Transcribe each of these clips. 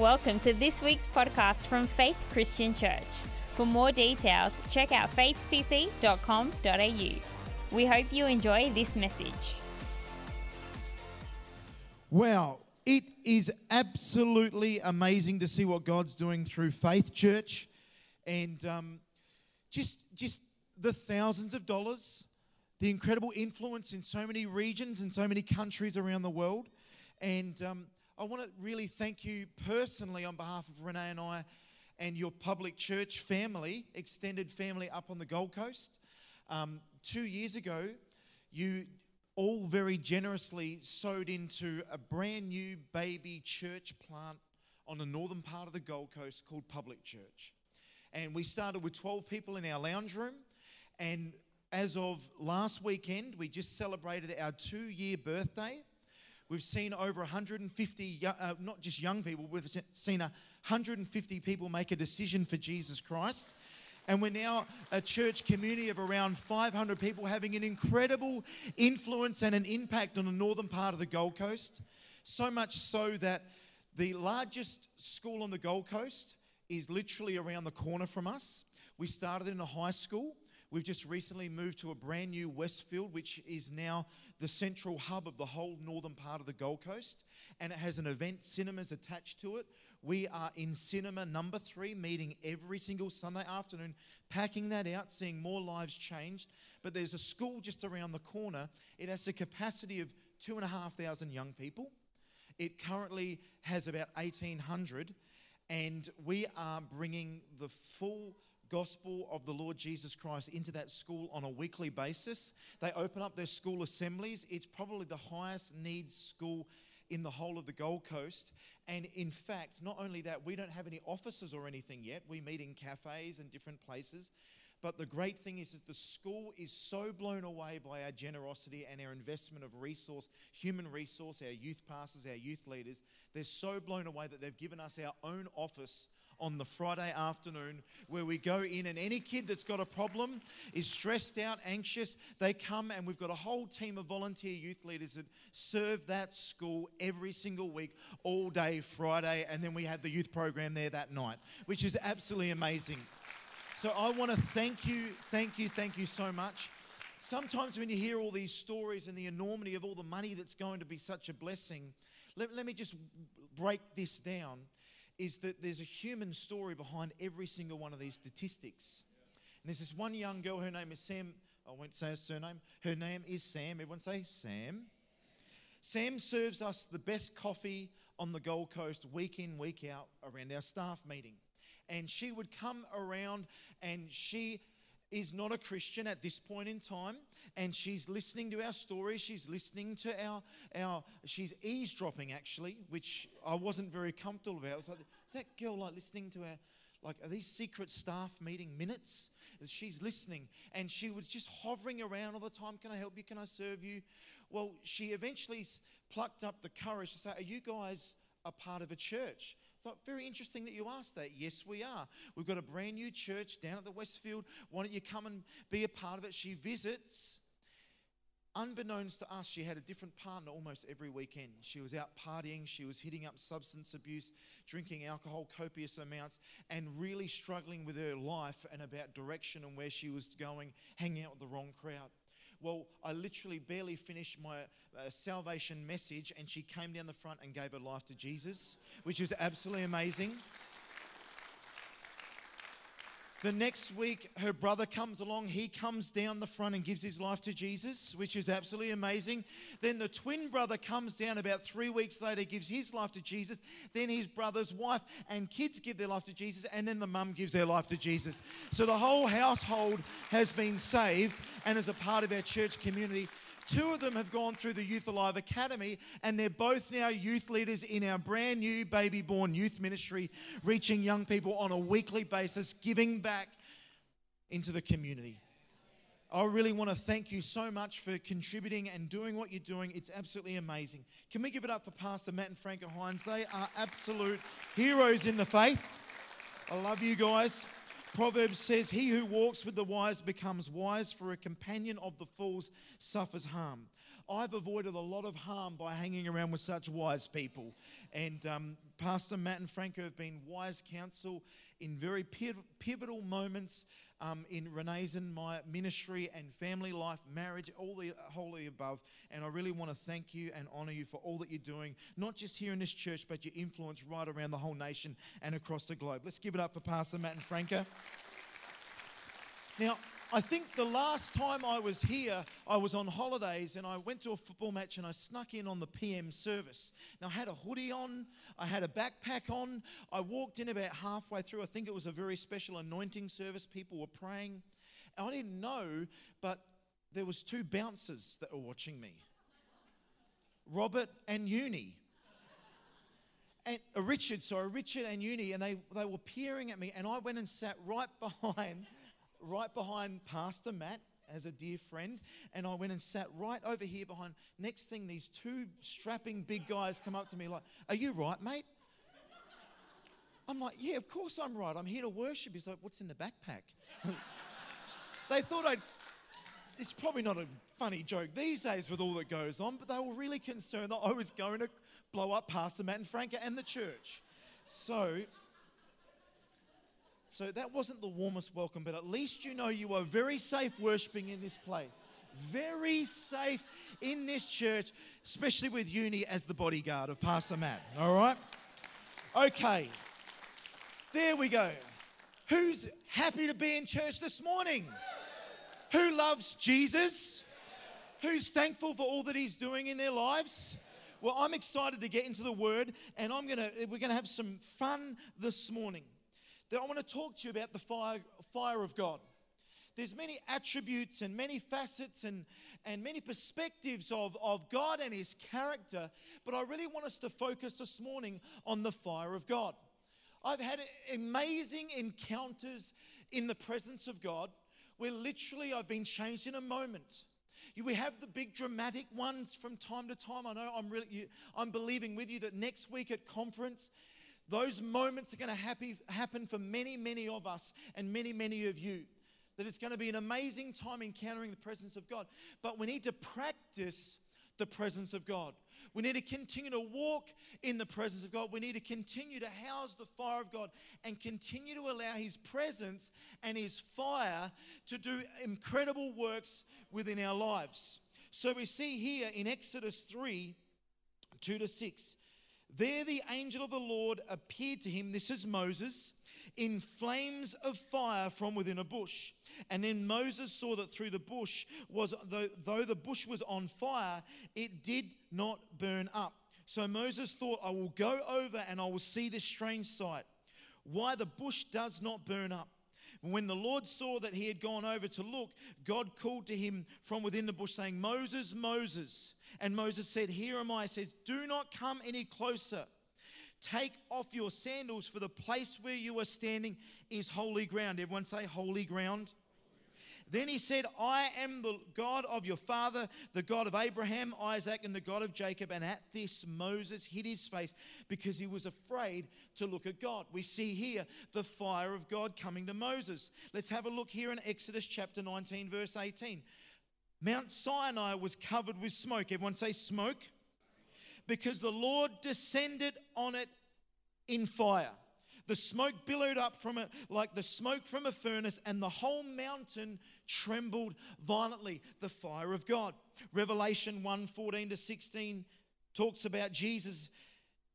Welcome to this week's podcast from Faith Christian Church. For more details, check out faithcc.com.au. We hope you enjoy this message. Wow, it is absolutely amazing to see what God's doing through Faith Church, and um, just just the thousands of dollars, the incredible influence in so many regions and so many countries around the world, and um, I want to really thank you personally on behalf of Renee and I, and your public church family, extended family up on the Gold Coast. Um, two years ago, you all very generously sowed into a brand new baby church plant on the northern part of the Gold Coast called Public Church. And we started with 12 people in our lounge room. And as of last weekend, we just celebrated our two year birthday. We've seen over 150, uh, not just young people, we've seen 150 people make a decision for Jesus Christ. And we're now a church community of around 500 people having an incredible influence and an impact on the northern part of the Gold Coast. So much so that the largest school on the Gold Coast is literally around the corner from us. We started in a high school. We've just recently moved to a brand new Westfield, which is now the central hub of the whole northern part of the Gold Coast. And it has an event cinemas attached to it we are in cinema number three, meeting every single Sunday afternoon, packing that out, seeing more lives changed. But there's a school just around the corner. It has a capacity of two and a half thousand young people. It currently has about 1,800, and we are bringing the full gospel of the Lord Jesus Christ into that school on a weekly basis. They open up their school assemblies. It's probably the highest needs school in the whole of the Gold Coast. And in fact, not only that, we don't have any offices or anything yet. We meet in cafes and different places. But the great thing is that the school is so blown away by our generosity and our investment of resource, human resource, our youth pastors, our youth leaders. They're so blown away that they've given us our own office on the Friday afternoon where we go in, and any kid that's got a problem is stressed out, anxious, they come, and we've got a whole team of volunteer youth leaders that serve that school every single week, all day Friday, and then we have the youth program there that night, which is absolutely amazing. So I want to thank you, thank you, thank you so much. Sometimes when you hear all these stories and the enormity of all the money that's going to be such a blessing, let, let me just break this down is that there's a human story behind every single one of these statistics. And there's this one young girl, her name is Sam. I won't say her surname. Her name is Sam. Everyone say Sam. Sam serves us the best coffee on the Gold Coast week in, week out around our staff meeting. And she would come around and she is not a Christian at this point in time, and she's listening to our story. She's listening to our, our she's eavesdropping actually, which I wasn't very comfortable about. I was like, is that girl like listening to our, like, are these secret staff meeting minutes? She's listening, and she was just hovering around all the time. Can I help you? Can I serve you? Well, she eventually plucked up the courage to say, Are you guys a part of a church? Thought, very interesting that you asked that. Yes, we are. We've got a brand new church down at the Westfield. Why don't you come and be a part of it? She visits. Unbeknownst to us, she had a different partner almost every weekend. She was out partying, she was hitting up substance abuse, drinking alcohol copious amounts, and really struggling with her life and about direction and where she was going, hanging out with the wrong crowd. Well, I literally barely finished my uh, salvation message, and she came down the front and gave her life to Jesus, which was absolutely amazing. The next week, her brother comes along. He comes down the front and gives his life to Jesus, which is absolutely amazing. Then the twin brother comes down about three weeks later, gives his life to Jesus. Then his brother's wife and kids give their life to Jesus. And then the mum gives their life to Jesus. So the whole household has been saved and is a part of our church community. Two of them have gone through the Youth Alive Academy, and they're both now youth leaders in our brand new baby born youth ministry, reaching young people on a weekly basis, giving back into the community. I really want to thank you so much for contributing and doing what you're doing. It's absolutely amazing. Can we give it up for Pastor Matt and Franca Hines? They are absolute heroes in the faith. I love you guys. Proverbs says, He who walks with the wise becomes wise, for a companion of the fools suffers harm. I've avoided a lot of harm by hanging around with such wise people. And um, Pastor Matt and Franca have been wise counsel in very pivotal moments um, in Renee's and my ministry and family life, marriage, all the wholly above. And I really want to thank you and honor you for all that you're doing, not just here in this church, but your influence right around the whole nation and across the globe. Let's give it up for Pastor Matt and Franca. Now, I think the last time I was here, I was on holidays and I went to a football match and I snuck in on the PM service. Now, I had a hoodie on, I had a backpack on. I walked in about halfway through. I think it was a very special anointing service. People were praying. And I didn't know, but there was two bouncers that were watching me. Robert and Uni. And uh, Richard, sorry, Richard and Uni, and they, they were peering at me, and I went and sat right behind right behind Pastor Matt as a dear friend, and I went and sat right over here behind. Next thing, these two strapping big guys come up to me like, Are you right, mate? I'm like, Yeah, of course I'm right. I'm here to worship. He's like, What's in the backpack? they thought I'd. It's probably not a funny joke these days with all that goes on, but they were really concerned that I was going to blow up Pastor Matt and Franca and the church. So so that wasn't the warmest welcome, but at least you know you are very safe worshiping in this place. Very safe in this church, especially with Uni as the bodyguard of Pastor Matt. All right? Okay. There we go. Who's happy to be in church this morning? Who loves Jesus? Who's thankful for all that he's doing in their lives? Well, I'm excited to get into the word and I'm going to we're going to have some fun this morning that I want to talk to you about the fire, fire of God. There's many attributes and many facets and, and many perspectives of, of God and His character, but I really want us to focus this morning on the fire of God. I've had amazing encounters in the presence of God where literally I've been changed in a moment. We have the big dramatic ones from time to time. I know I'm really, I'm believing with you that next week at conference, those moments are going to happen for many, many of us and many, many of you. That it's going to be an amazing time encountering the presence of God. But we need to practice the presence of God. We need to continue to walk in the presence of God. We need to continue to house the fire of God and continue to allow His presence and His fire to do incredible works within our lives. So we see here in Exodus 3 2 to 6 there the angel of the Lord appeared to him, this is Moses, in flames of fire from within a bush. And then Moses saw that through the bush was, though, the bush was on fire, it did not burn up. So Moses thought, I will go over and I will see this strange sight, why the bush does not burn up. When the Lord saw that he had gone over to look, God called to him from within the bush, saying, Moses, Moses. And Moses said, Here am I. Says, Do not come any closer. Take off your sandals, for the place where you are standing is holy ground. Everyone say, Holy ground. Then he said, I am the God of your father, the God of Abraham, Isaac, and the God of Jacob. And at this, Moses hid his face because he was afraid to look at God. We see here the fire of God coming to Moses. Let's have a look here in Exodus chapter 19, verse 18. Mount Sinai was covered with smoke. Everyone say smoke. Because the Lord descended on it in fire. The smoke billowed up from it like the smoke from a furnace, and the whole mountain trembled violently. The fire of God. Revelation 1 14 to 16 talks about Jesus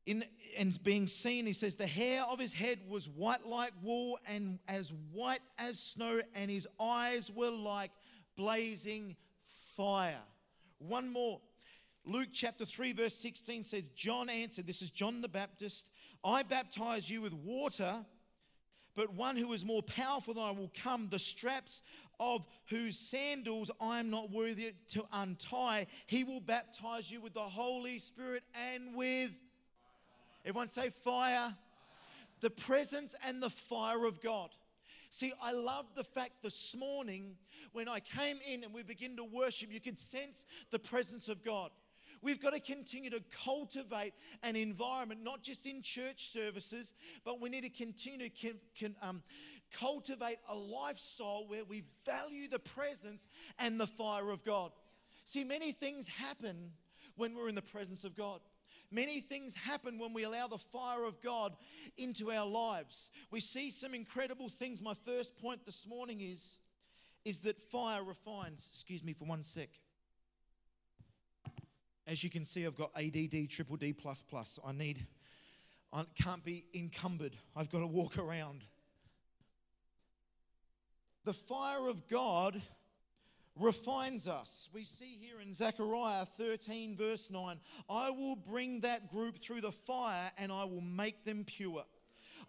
in, and being seen. He says, The hair of his head was white like wool and as white as snow, and his eyes were like blazing fire. One more. Luke chapter 3, verse 16 says, John answered, This is John the Baptist, I baptize you with water, but one who is more powerful than I will come, the straps of whose sandals I am not worthy to untie. He will baptize you with the Holy Spirit and with, everyone say, fire. The presence and the fire of God. See, I love the fact this morning when I came in and we begin to worship, you could sense the presence of God. We've got to continue to cultivate an environment, not just in church services, but we need to continue to can, can, um, cultivate a lifestyle where we value the presence and the fire of God. See, many things happen when we're in the presence of God. Many things happen when we allow the fire of God into our lives. We see some incredible things. My first point this morning is, is that fire refines. Excuse me for one sec. As you can see, I've got ADD, triple D plus plus. I need, I can't be encumbered. I've got to walk around. The fire of God refines us. We see here in Zechariah 13, verse 9 I will bring that group through the fire and I will make them pure.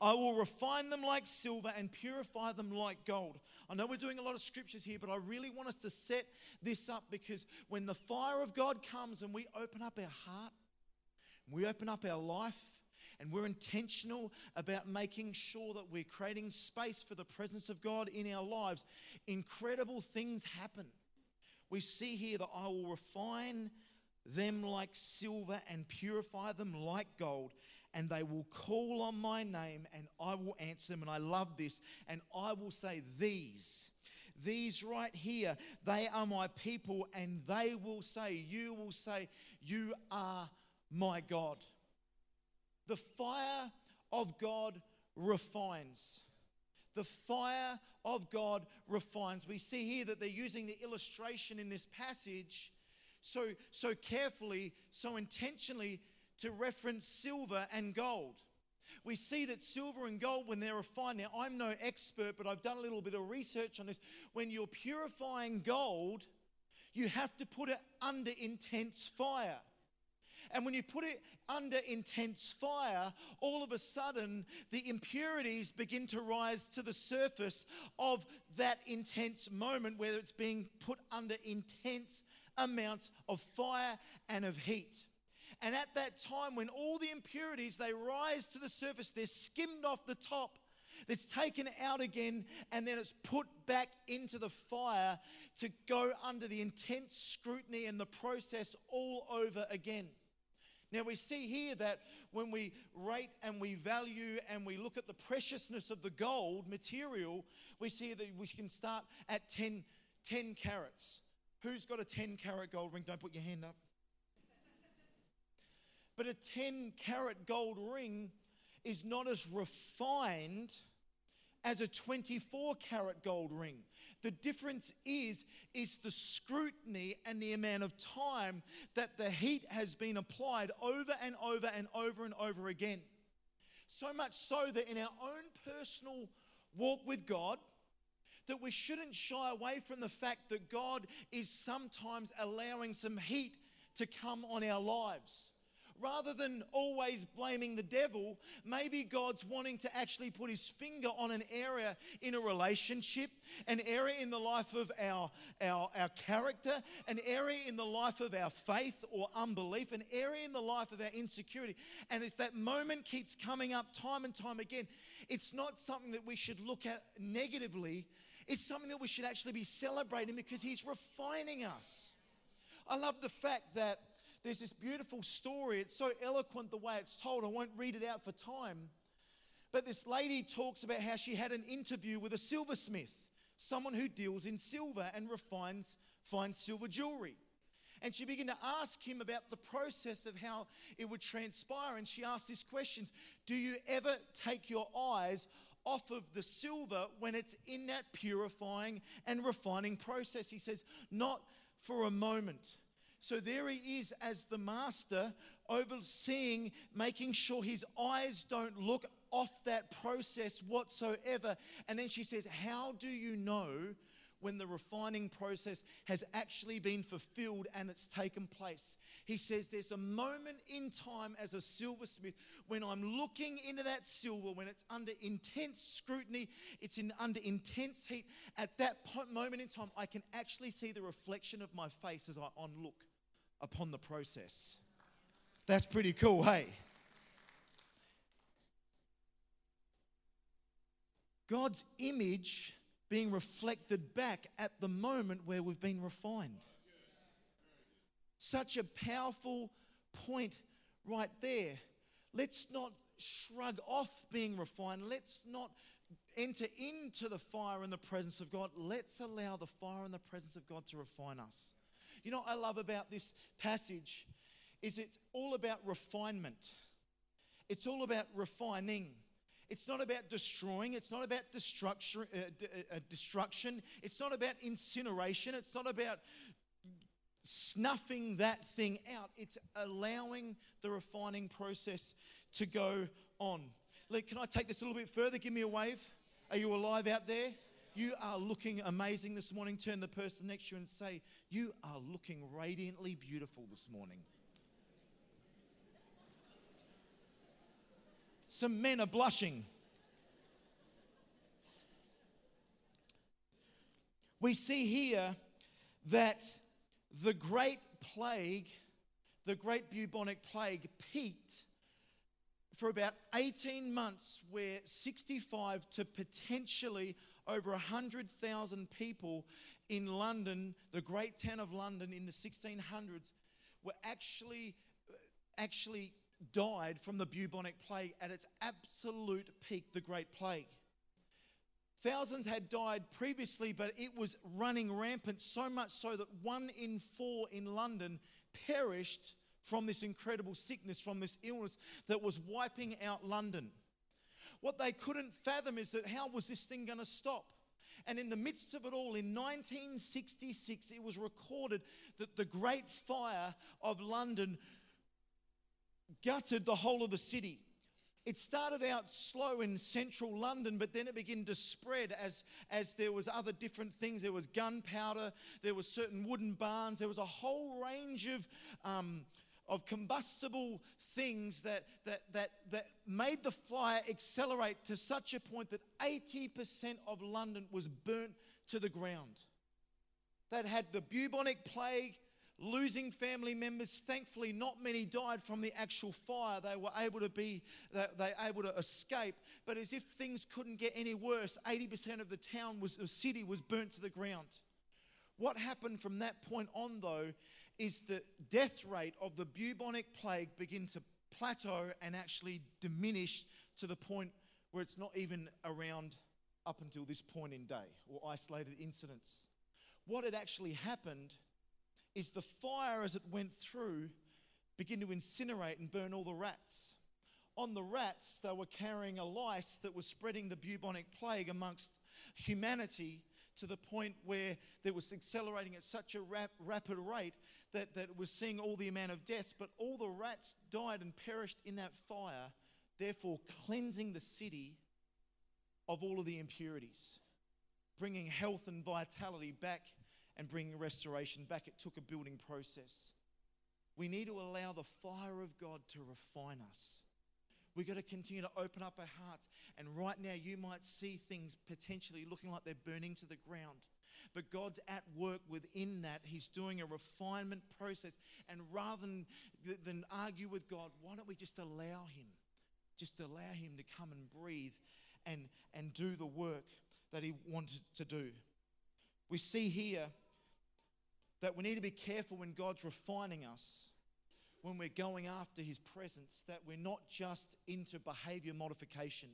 I will refine them like silver and purify them like gold. I know we're doing a lot of scriptures here, but I really want us to set this up because when the fire of God comes and we open up our heart, we open up our life, and we're intentional about making sure that we're creating space for the presence of God in our lives, incredible things happen. We see here that I will refine them like silver and purify them like gold, and they will call on my name, and I will answer them. And I love this, and I will say, These. These right here, they are my people, and they will say, You will say, You are my God. The fire of God refines. The fire of God refines. We see here that they're using the illustration in this passage so, so carefully, so intentionally to reference silver and gold. We see that silver and gold, when they're refined, now I'm no expert, but I've done a little bit of research on this. When you're purifying gold, you have to put it under intense fire. And when you put it under intense fire, all of a sudden the impurities begin to rise to the surface of that intense moment where it's being put under intense amounts of fire and of heat. And at that time, when all the impurities they rise to the surface, they're skimmed off the top, it's taken out again, and then it's put back into the fire to go under the intense scrutiny and the process all over again. Now, we see here that when we rate and we value and we look at the preciousness of the gold material, we see that we can start at 10, 10 carats. Who's got a 10 carat gold ring? Don't put your hand up. But a 10 carat gold ring is not as refined as a 24 carat gold ring. The difference is is the scrutiny and the amount of time that the heat has been applied over and over and over and over again. So much so that in our own personal walk with God, that we shouldn't shy away from the fact that God is sometimes allowing some heat to come on our lives rather than always blaming the devil, maybe God's wanting to actually put his finger on an area in a relationship, an area in the life of our, our, our character, an area in the life of our faith or unbelief, an area in the life of our insecurity. And if that moment keeps coming up time and time again, it's not something that we should look at negatively. It's something that we should actually be celebrating because he's refining us. I love the fact that there's this beautiful story. It's so eloquent the way it's told. I won't read it out for time. But this lady talks about how she had an interview with a silversmith, someone who deals in silver and refines finds silver jewelry. And she began to ask him about the process of how it would transpire. And she asked this question Do you ever take your eyes off of the silver when it's in that purifying and refining process? He says, Not for a moment. So there he is as the master, overseeing, making sure his eyes don't look off that process whatsoever. And then she says, How do you know when the refining process has actually been fulfilled and it's taken place? He says, There's a moment in time as a silversmith when I'm looking into that silver, when it's under intense scrutiny, it's in, under intense heat. At that moment in time, I can actually see the reflection of my face as I on look upon the process. That's pretty cool, hey? God's image being reflected back at the moment where we've been refined. Such a powerful point right there. Let's not shrug off being refined. Let's not enter into the fire in the presence of God. Let's allow the fire in the presence of God to refine us. You know I love about this passage is it's all about refinement. It's all about refining. It's not about destroying. It's not about destruction. Uh, uh, destruction. It's not about incineration. It's not about snuffing that thing out. It's allowing the refining process to go on. Can I take this a little bit further? Give me a wave. Are you alive out there? You are looking amazing this morning. Turn the person next to you and say, You are looking radiantly beautiful this morning. Some men are blushing. We see here that the great plague, the great bubonic plague, peaked for about 18 months, where 65 to potentially over 100,000 people in London, the great town of London in the 1600s, were actually, uh, actually died from the bubonic plague at its absolute peak, the Great Plague. Thousands had died previously, but it was running rampant, so much so that one in four in London perished from this incredible sickness, from this illness that was wiping out London. What they couldn't fathom is that how was this thing going to stop? And in the midst of it all, in 1966, it was recorded that the Great Fire of London gutted the whole of the city. It started out slow in central London, but then it began to spread as, as there was other different things. There was gunpowder, there were certain wooden barns, there was a whole range of, um, of combustible things that, that, that, that made the fire accelerate to such a point that 80% of London was burnt to the ground. That had the bubonic plague, losing family members. Thankfully, not many died from the actual fire. They were able to be, they, able to escape. But as if things couldn't get any worse, 80% of the town was, the city was burnt to the ground. What happened from that point on, though, is the death rate of the bubonic plague begin to plateau and actually diminish to the point where it's not even around up until this point in day or isolated incidents. What had actually happened is the fire as it went through began to incinerate and burn all the rats. On the rats, they were carrying a lice that was spreading the bubonic plague amongst humanity to the point where it was accelerating at such a rap, rapid rate that, that was seeing all the amount of deaths. But all the rats died and perished in that fire, therefore cleansing the city of all of the impurities, bringing health and vitality back and bringing restoration back. It took a building process. We need to allow the fire of God to refine us. We've got to continue to open up our hearts. And right now, you might see things potentially looking like they're burning to the ground. But God's at work within that. He's doing a refinement process. And rather than, than argue with God, why don't we just allow Him? Just allow Him to come and breathe and, and do the work that He wanted to do. We see here that we need to be careful when God's refining us, when we're going after His presence, that we're not just into behavior modification.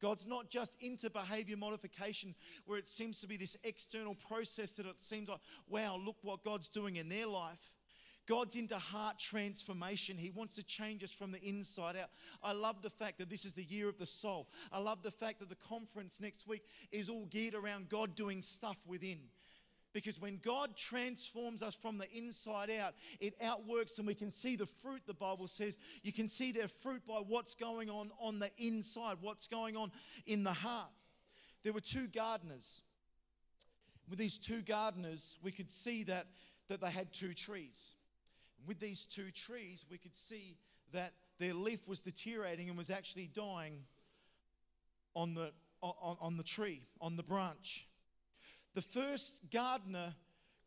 God's not just into behavior modification where it seems to be this external process that it seems like, wow, look what God's doing in their life. God's into heart transformation. He wants to change us from the inside out. I love the fact that this is the year of the soul. I love the fact that the conference next week is all geared around God doing stuff within. Because when God transforms us from the inside out, it outworks and we can see the fruit, the Bible says. You can see their fruit by what's going on on the inside, what's going on in the heart. There were two gardeners. With these two gardeners, we could see that, that they had two trees. With these two trees, we could see that their leaf was deteriorating and was actually dying on the, on, on the tree, on the branch. The first gardener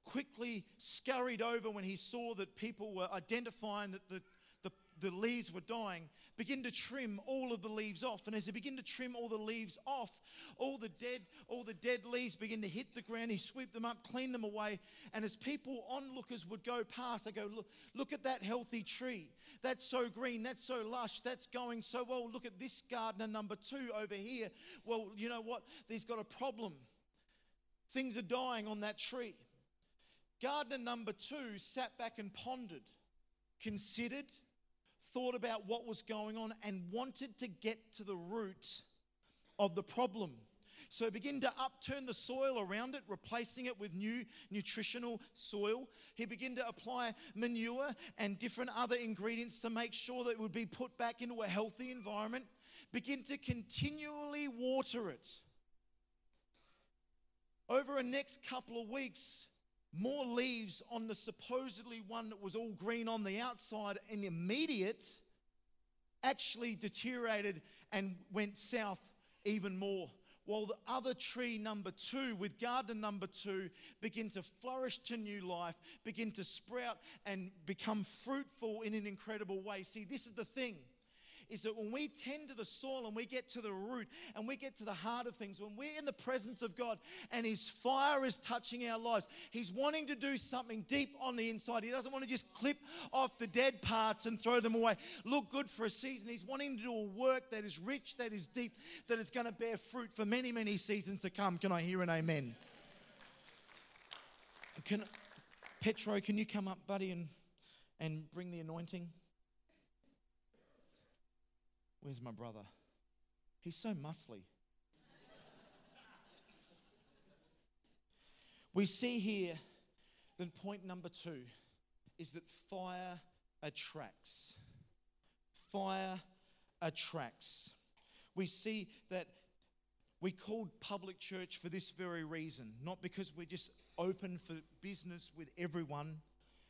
quickly scurried over when he saw that people were identifying that the, the, the, leaves were dying, begin to trim all of the leaves off. And as he began to trim all the leaves off, all the dead, all the dead leaves begin to hit the ground. He swept them up, cleaned them away. And as people, onlookers, would go past, they go, look, look at that healthy tree. That's so green, that's so lush, that's going so well. Look at this gardener number two over here. Well, you know what? He's got a problem. Things are dying on that tree. Gardener number two sat back and pondered, considered, thought about what was going on, and wanted to get to the root of the problem. So he began to upturn the soil around it, replacing it with new nutritional soil. He began to apply manure and different other ingredients to make sure that it would be put back into a healthy environment. Begin to continually water it. Over a next couple of weeks, more leaves on the supposedly one that was all green on the outside and immediate actually deteriorated and went south even more while the other tree number two with garden number two begin to flourish to new life begin to sprout and become fruitful in an incredible way. See this is the thing is that when we tend to the soil and we get to the root and we get to the heart of things, when we're in the presence of God and His fire is touching our lives, He's wanting to do something deep on the inside. He doesn't want to just clip off the dead parts and throw them away, look good for a season. He's wanting to do a work that is rich, that is deep, that is going to bear fruit for many, many seasons to come. Can I hear an amen? Can, Petro, can you come up, buddy, and, and bring the anointing? Where's my brother? He's so muscly. we see here that point number two is that fire attracts. Fire attracts. We see that we called public church for this very reason, not because we're just open for business with everyone,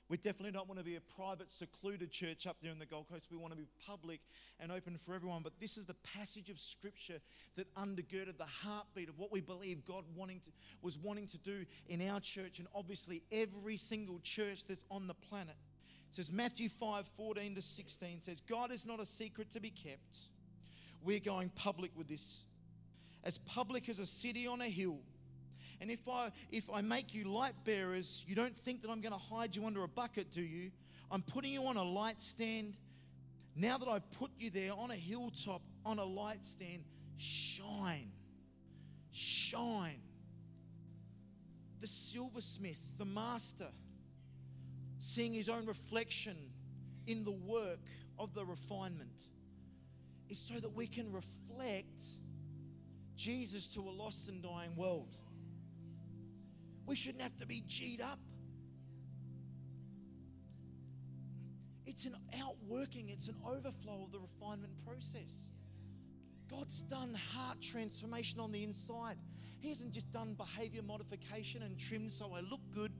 we definitely don't want to be a private, secluded church up there in the Gold Coast. We want to be public and open for everyone. But this is the passage of Scripture that undergirded the heartbeat of what we believe God wanting to, was wanting to do in our church and obviously every single church that's on the planet. It says Matthew 5 14 to 16 says, God is not a secret to be kept. We're going public with this. As public as a city on a hill and if I if I make you light bearers, you don't think that I'm going to hide you under a bucket, do you? I'm putting you on a light stand. Now that I've put you there on a hilltop, on a light stand, shine. Shine. The silversmith, the master, seeing his own reflection in the work of the refinement, is so that we can reflect Jesus to a lost and dying world. We shouldn't have to be G'd up. It's an outworking, it's an overflow of the refinement process. God's done heart transformation on the inside. He hasn't just done behavior modification and trimmed so I look good.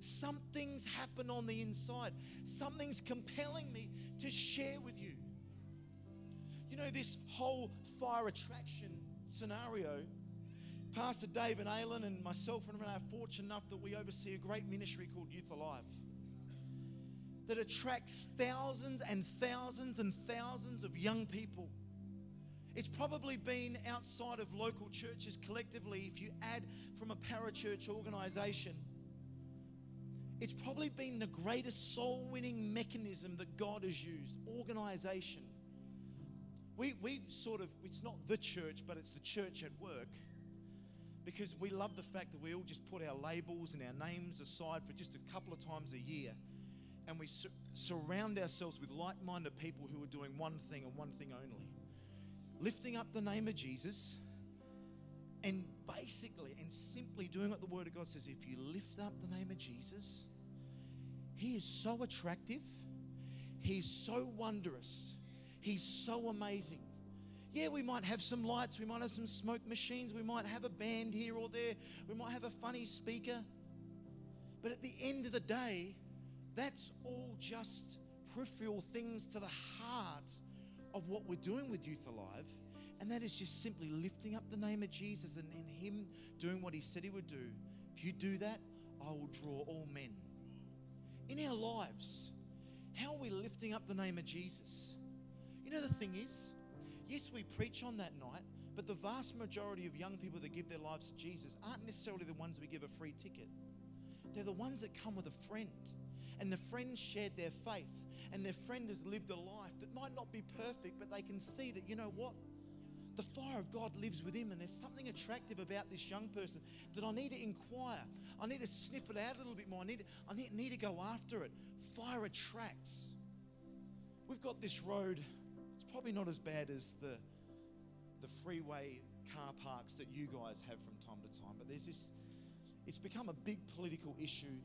Something's happened on the inside. Something's compelling me to share with you. You know, this whole fire attraction scenario Pastor David Aylin and myself and I are fortunate enough that we oversee a great ministry called Youth Alive that attracts thousands and thousands and thousands of young people. It's probably been outside of local churches collectively, if you add from a parachurch organization, it's probably been the greatest soul winning mechanism that God has used organization. We, we sort of, it's not the church, but it's the church at work because we love the fact that we all just put our labels and our names aside for just a couple of times a year. And we sur- surround ourselves with like minded people who are doing one thing and one thing only. Lifting up the name of Jesus and basically and simply doing what the Word of God says. If you lift up the name of Jesus, He is so attractive, He's so wondrous, He's so amazing yeah, we might have some lights, we might have some smoke machines, we might have a band here or there, we might have a funny speaker. But at the end of the day, that's all just peripheral things to the heart of what we're doing with Youth Alive. And that is just simply lifting up the name of Jesus and, and Him doing what He said He would do. If you do that, I will draw all men. In our lives, how are we lifting up the name of Jesus? You know, the thing is, Yes, we preach on that night, but the vast majority of young people that give their lives to Jesus aren't necessarily the ones we give a free ticket. They're the ones that come with a friend, and the friend shared their faith, and their friend has lived a life that might not be perfect, but they can see that, you know what? the fire of God lives within him, and there's something attractive about this young person that I need to inquire. I need to sniff it out a little bit more. I need, I need, need to go after it. Fire attracts. We've got this road, probably not as bad as the, the freeway car parks that you guys have from time to time, but there's this, it's become a big political issue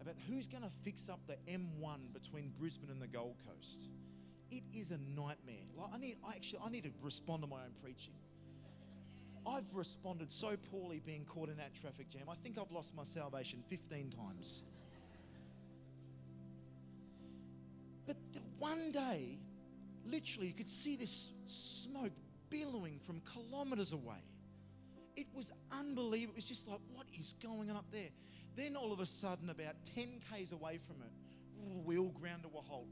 about who's going to fix up the M1 between Brisbane and the Gold Coast. It is a nightmare. Like I need, I actually, I need to respond to my own preaching. I've responded so poorly being caught in that traffic jam. I think I've lost my salvation 15 times. But one day, literally, you could see this smoke billowing from kilometers away. It was unbelievable. It was just like, what is going on up there? Then all of a sudden, about 10 k's away from it, we all ground to a halt.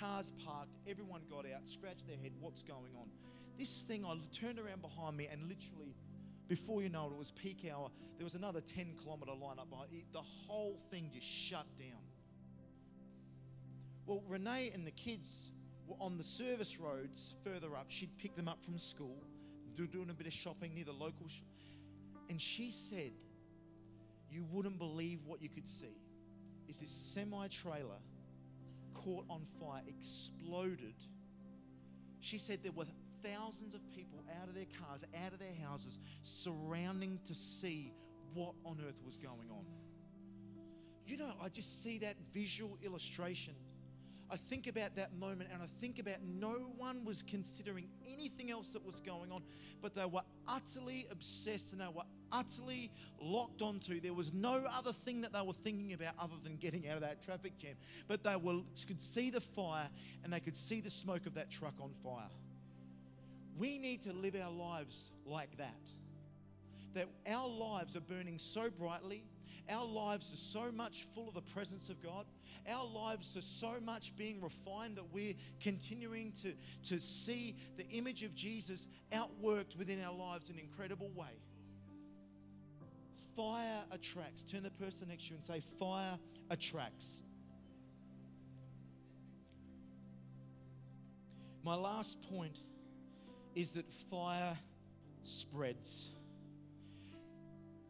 Cars parked, everyone got out, scratched their head, what's going on? This thing, I turned around behind me and literally, before you know it, it was peak hour. There was another 10 kilometre line up behind it. The whole thing just shut down. Well, Renee and the kids were on the service roads further up. She'd pick them up from school, doing a bit of shopping near the local. Sh- and she said, You wouldn't believe what you could see. Is this semi trailer caught on fire, exploded. She said there were thousands of people out of their cars, out of their houses, surrounding to see what on earth was going on. You know, I just see that visual illustration I think about that moment and I think about no one was considering anything else that was going on, but they were utterly obsessed and they were utterly locked onto. There was no other thing that they were thinking about other than getting out of that traffic jam. But they were, could see the fire and they could see the smoke of that truck on fire. We need to live our lives like that. That our lives are burning so brightly our lives are so much full of the presence of God. Our lives are so much being refined that we're continuing to, to see the image of Jesus outworked within our lives in an incredible way. Fire attracts. Turn the person next to you and say, Fire attracts. My last point is that fire spreads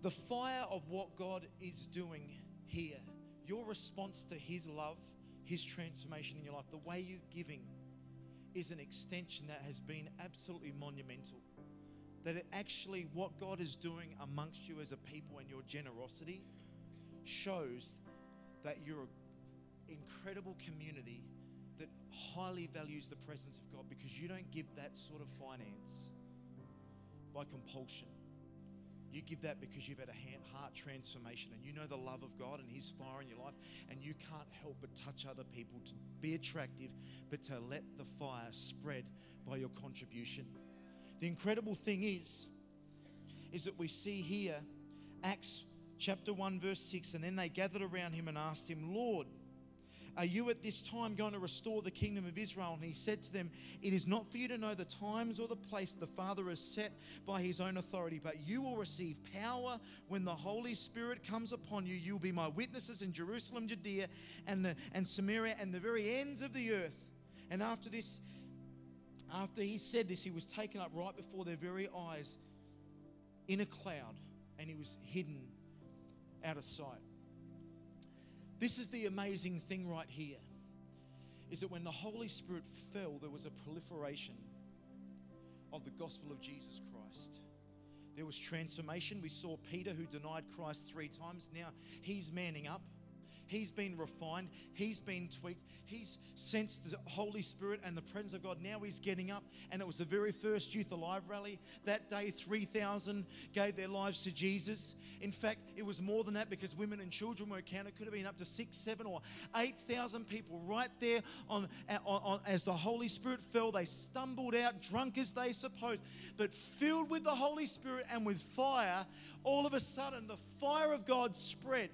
the fire of what God is doing here, your response to His love, His transformation in your life, the way you're giving is an extension that has been absolutely monumental. That it actually, what God is doing amongst you as a people and your generosity shows that you're an incredible community that highly values the presence of God because you don't give that sort of finance by compulsion. You give that because you've had a heart transformation and you know the love of God and His fire in your life, and you can't help but touch other people to be attractive, but to let the fire spread by your contribution. The incredible thing is, is that we see here Acts chapter 1, verse 6, and then they gathered around him and asked him, Lord, are you at this time going to restore the kingdom of Israel? And he said to them, It is not for you to know the times or the place the Father has set by his own authority, but you will receive power when the Holy Spirit comes upon you. You will be my witnesses in Jerusalem, Judea, and, and Samaria, and the very ends of the earth. And after this, after he said this, he was taken up right before their very eyes in a cloud, and he was hidden out of sight. This is the amazing thing right here is that when the Holy Spirit fell, there was a proliferation of the gospel of Jesus Christ. There was transformation. We saw Peter, who denied Christ three times. Now he's manning up. He's been refined. He's been tweaked. He's sensed the Holy Spirit and the presence of God. Now he's getting up. And it was the very first Youth Alive rally. That day, 3,000 gave their lives to Jesus. In fact, it was more than that because women and children were counted. It could have been up to six, seven, or 8,000 people right there on, on, on, as the Holy Spirit fell. They stumbled out, drunk as they supposed, but filled with the Holy Spirit and with fire. All of a sudden, the fire of God spread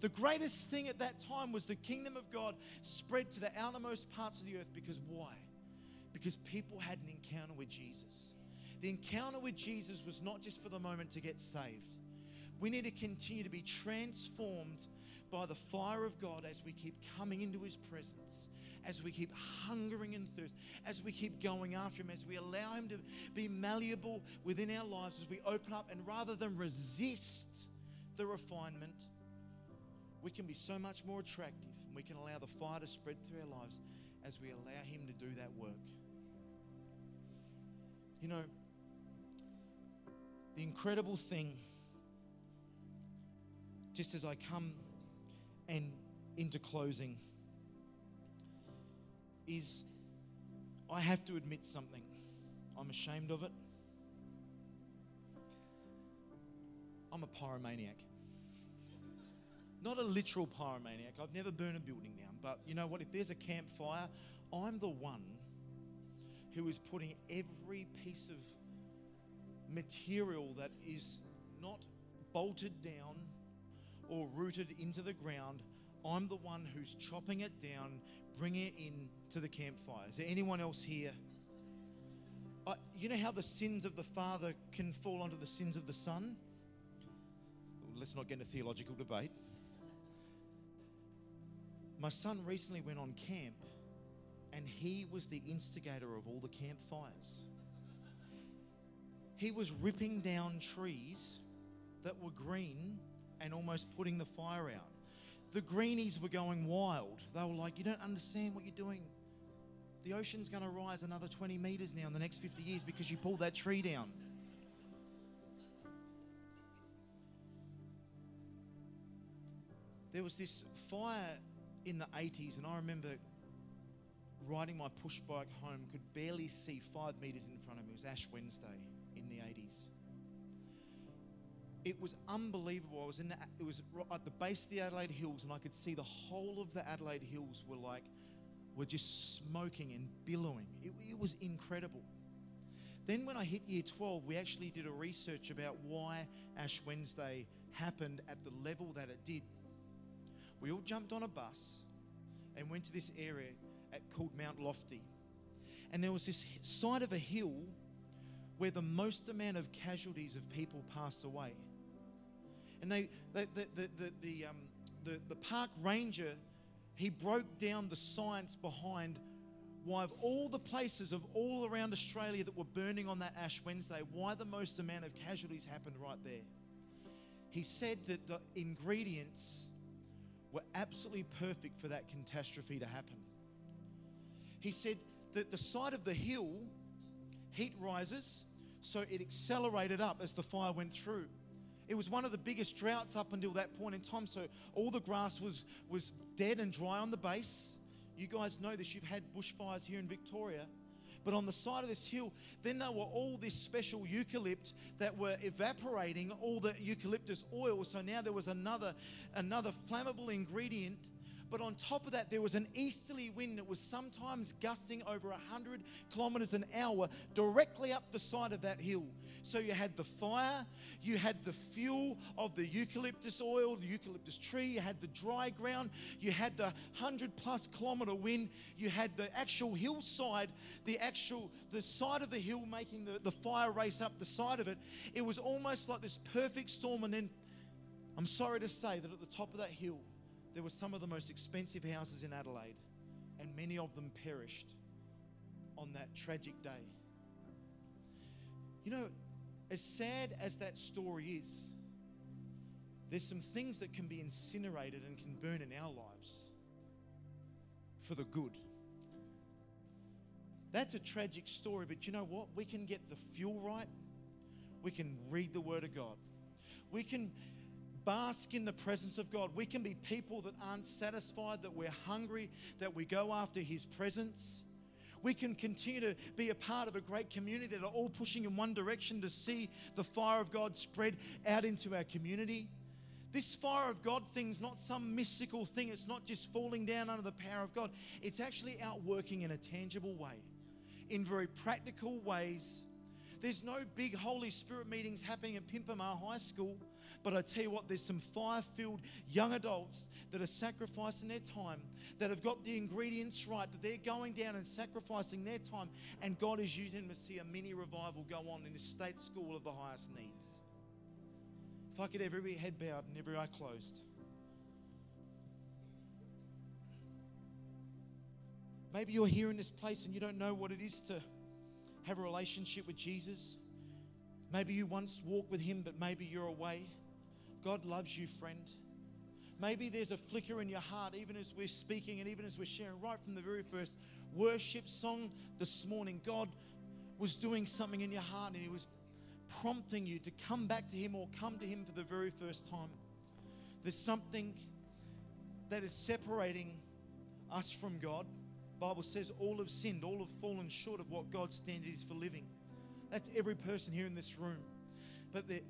the greatest thing at that time was the kingdom of God spread to the outermost parts of the earth because why? Because people had an encounter with Jesus. The encounter with Jesus was not just for the moment to get saved. We need to continue to be transformed by the fire of God as we keep coming into His presence as we keep hungering and thirst, as we keep going after Him, as we allow Him to be malleable within our lives, as we open up and rather than resist the refinement, we can be so much more attractive and we can allow the fire to spread through our lives as we allow Him to do that work. You know, the incredible thing, just as I come and into closing, is I have to admit something. I'm ashamed of it. I'm a pyromaniac. Not a literal pyromaniac. I've never burned a building down. But you know what? If there's a campfire, I'm the one who is putting every piece of material that is not bolted down or rooted into the ground. I'm the one who's chopping it down, bringing it in to the campfire. Is there anyone else here? Uh, you know how the sins of the father can fall onto the sins of the son? Let's not get into theological debate. My son recently went on camp and he was the instigator of all the campfires. He was ripping down trees that were green and almost putting the fire out. The greenies were going wild. They were like, You don't understand what you're doing. The ocean's going to rise another 20 meters now in the next 50 years because you pulled that tree down. There was this fire in the 80s, and I remember riding my push bike home, could barely see five meters in front of me. It was Ash Wednesday in the 80s. It was unbelievable. I was in the, it was at the base of the Adelaide Hills, and I could see the whole of the Adelaide Hills were like, were just smoking and billowing. It, it was incredible. Then, when I hit year 12, we actually did a research about why Ash Wednesday happened at the level that it did. We all jumped on a bus and went to this area at, called Mount Lofty. And there was this side of a hill where the most amount of casualties of people passed away. And they, they the, the, the, the, um, the, the park ranger, he broke down the science behind why of all the places of all around Australia that were burning on that Ash Wednesday, why the most amount of casualties happened right there. He said that the ingredients were absolutely perfect for that catastrophe to happen. He said that the side of the hill, heat rises, so it accelerated up as the fire went through. It was one of the biggest droughts up until that point in time, so all the grass was, was dead and dry on the base. You guys know this, you've had bushfires here in Victoria. But on the side of this hill, then there were all this special eucalypt that were evaporating all the eucalyptus oil. So now there was another, another flammable ingredient but on top of that, there was an easterly wind that was sometimes gusting over 100 kilometers an hour directly up the side of that hill. So you had the fire, you had the fuel of the eucalyptus oil, the eucalyptus tree, you had the dry ground, you had the 100 plus kilometer wind, you had the actual hillside, the actual the side of the hill making the, the fire race up the side of it. It was almost like this perfect storm. And then I'm sorry to say that at the top of that hill, there were some of the most expensive houses in Adelaide, and many of them perished on that tragic day. You know, as sad as that story is, there's some things that can be incinerated and can burn in our lives for the good. That's a tragic story, but you know what? We can get the fuel right. We can read the Word of God. We can bask in the presence of God. We can be people that aren't satisfied, that we're hungry, that we go after His presence. We can continue to be a part of a great community that are all pushing in one direction to see the fire of God spread out into our community. This fire of God thing's not some mystical thing. It's not just falling down under the power of God. It's actually outworking in a tangible way, in very practical ways. There's no big Holy Spirit meetings happening at Pimpama High School but I tell you what, there's some fire filled young adults that are sacrificing their time, that have got the ingredients right, that they're going down and sacrificing their time, and God is using them to see a mini revival go on in the state school of the highest needs. If I could every head bowed and every eye closed. Maybe you're here in this place and you don't know what it is to have a relationship with Jesus. Maybe you once walked with Him, but maybe you're away. God loves you, friend. Maybe there's a flicker in your heart, even as we're speaking and even as we're sharing, right from the very first worship song this morning. God was doing something in your heart and He was prompting you to come back to Him or come to Him for the very first time. There's something that is separating us from God. Bible says all have sinned, all have fallen short of what God's standard is for living. That's every person here in this room. But the,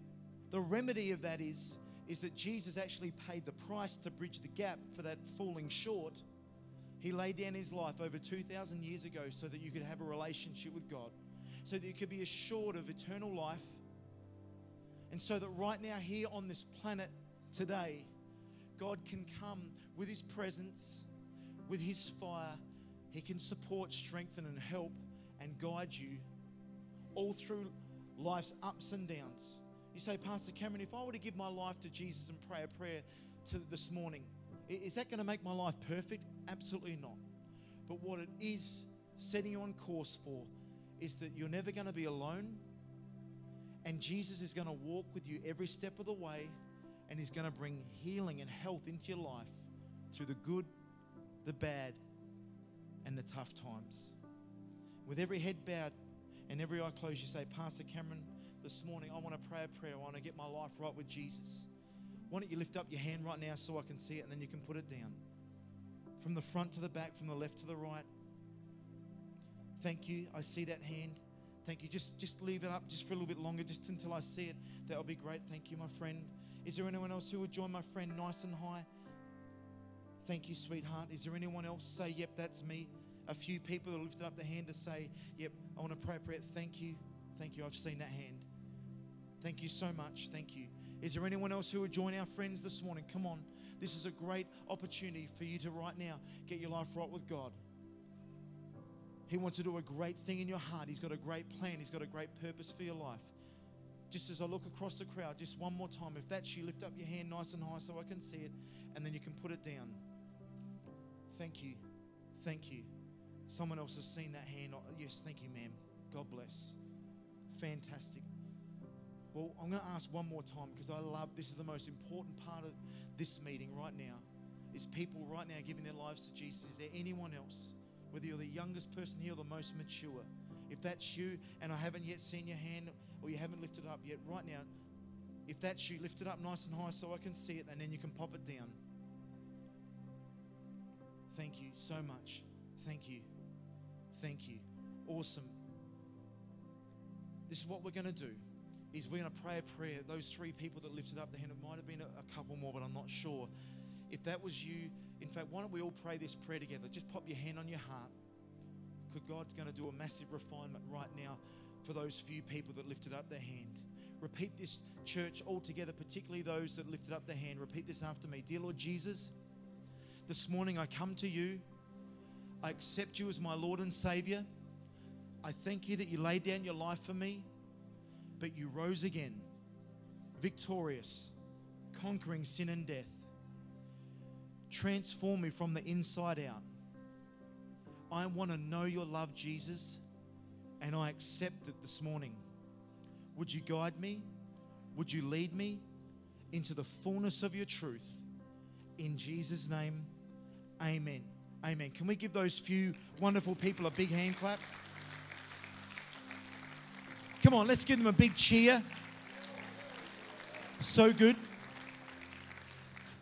the remedy of that is, is that Jesus actually paid the price to bridge the gap for that falling short. He laid down his life over 2,000 years ago so that you could have a relationship with God, so that you could be assured of eternal life, and so that right now, here on this planet today, God can come with his presence, with his fire. He can support, strengthen, and help and guide you all through life's ups and downs. You say, Pastor Cameron, if I were to give my life to Jesus and pray a prayer to this morning, is that going to make my life perfect? Absolutely not. But what it is setting you on course for is that you're never going to be alone, and Jesus is going to walk with you every step of the way, and He's going to bring healing and health into your life through the good, the bad, and the tough times. With every head bowed, and every eye closed, you say, Pastor Cameron, this morning I want to pray a prayer. I want to get my life right with Jesus. Why don't you lift up your hand right now so I can see it and then you can put it down? From the front to the back, from the left to the right. Thank you. I see that hand. Thank you. Just, just leave it up just for a little bit longer, just until I see it. That'll be great. Thank you, my friend. Is there anyone else who would join my friend nice and high? Thank you, sweetheart. Is there anyone else say, Yep, that's me? a few people that lifted up their hand to say, Yep, I want to pray a prayer. Thank you. Thank you. I've seen that hand. Thank you so much. Thank you. Is there anyone else who would join our friends this morning? Come on. This is a great opportunity for you to right now get your life right with God. He wants to do a great thing in your heart. He's got a great plan. He's got a great purpose for your life. Just as I look across the crowd, just one more time. If that's you, lift up your hand nice and high so I can see it, and then you can put it down. Thank you. Thank you. Someone else has seen that hand. Yes, thank you, ma'am. God bless. Fantastic. Well, I'm going to ask one more time because I love this is the most important part of this meeting right now. Is people right now giving their lives to Jesus? Is there anyone else, whether you're the youngest person here or the most mature? If that's you and I haven't yet seen your hand or you haven't lifted up yet, right now, if that's you, lift it up nice and high so I can see it and then you can pop it down. Thank you so much. Thank you. Thank you. Awesome. This is what we're going to do. Is we're going to pray a prayer. Those three people that lifted up the hand, it might have been a, couple more, but I'm not sure. If that was you, in fact, why don't we all pray this prayer together? Just pop your hand on your heart. Because God's going to do a massive refinement right now for those few people that lifted up their hand. Repeat this, church, all together, particularly those that lifted up their hand. Repeat this after me. Dear Lord Jesus, this morning I come to you I accept you as my Lord and Savior. I thank you that you laid down your life for me, but you rose again, victorious, conquering sin and death. Transform me from the inside out. I want to know your love, Jesus, and I accept it this morning. Would you guide me? Would you lead me into the fullness of your truth? In Jesus' name, amen. Amen. Can we give those few wonderful people a big hand clap? Come on, let's give them a big cheer. So good.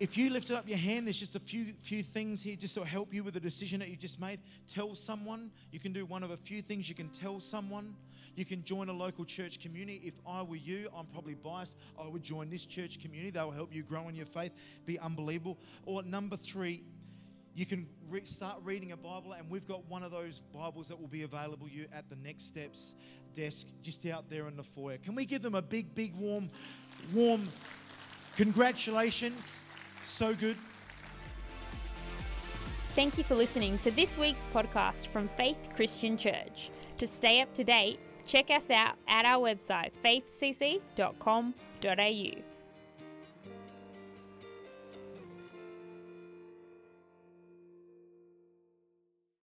If you lifted up your hand, there's just a few few things here just to help you with the decision that you just made. Tell someone. You can do one of a few things you can tell someone. You can join a local church community. If I were you, I'm probably biased. I would join this church community. They will help you grow in your faith, be unbelievable. Or number three, you can re- start reading a Bible, and we've got one of those Bibles that will be available you at the Next Steps desk just out there in the foyer. Can we give them a big, big, warm, warm congratulations? So good. Thank you for listening to this week's podcast from Faith Christian Church. To stay up to date, check us out at our website faithcc.com.au.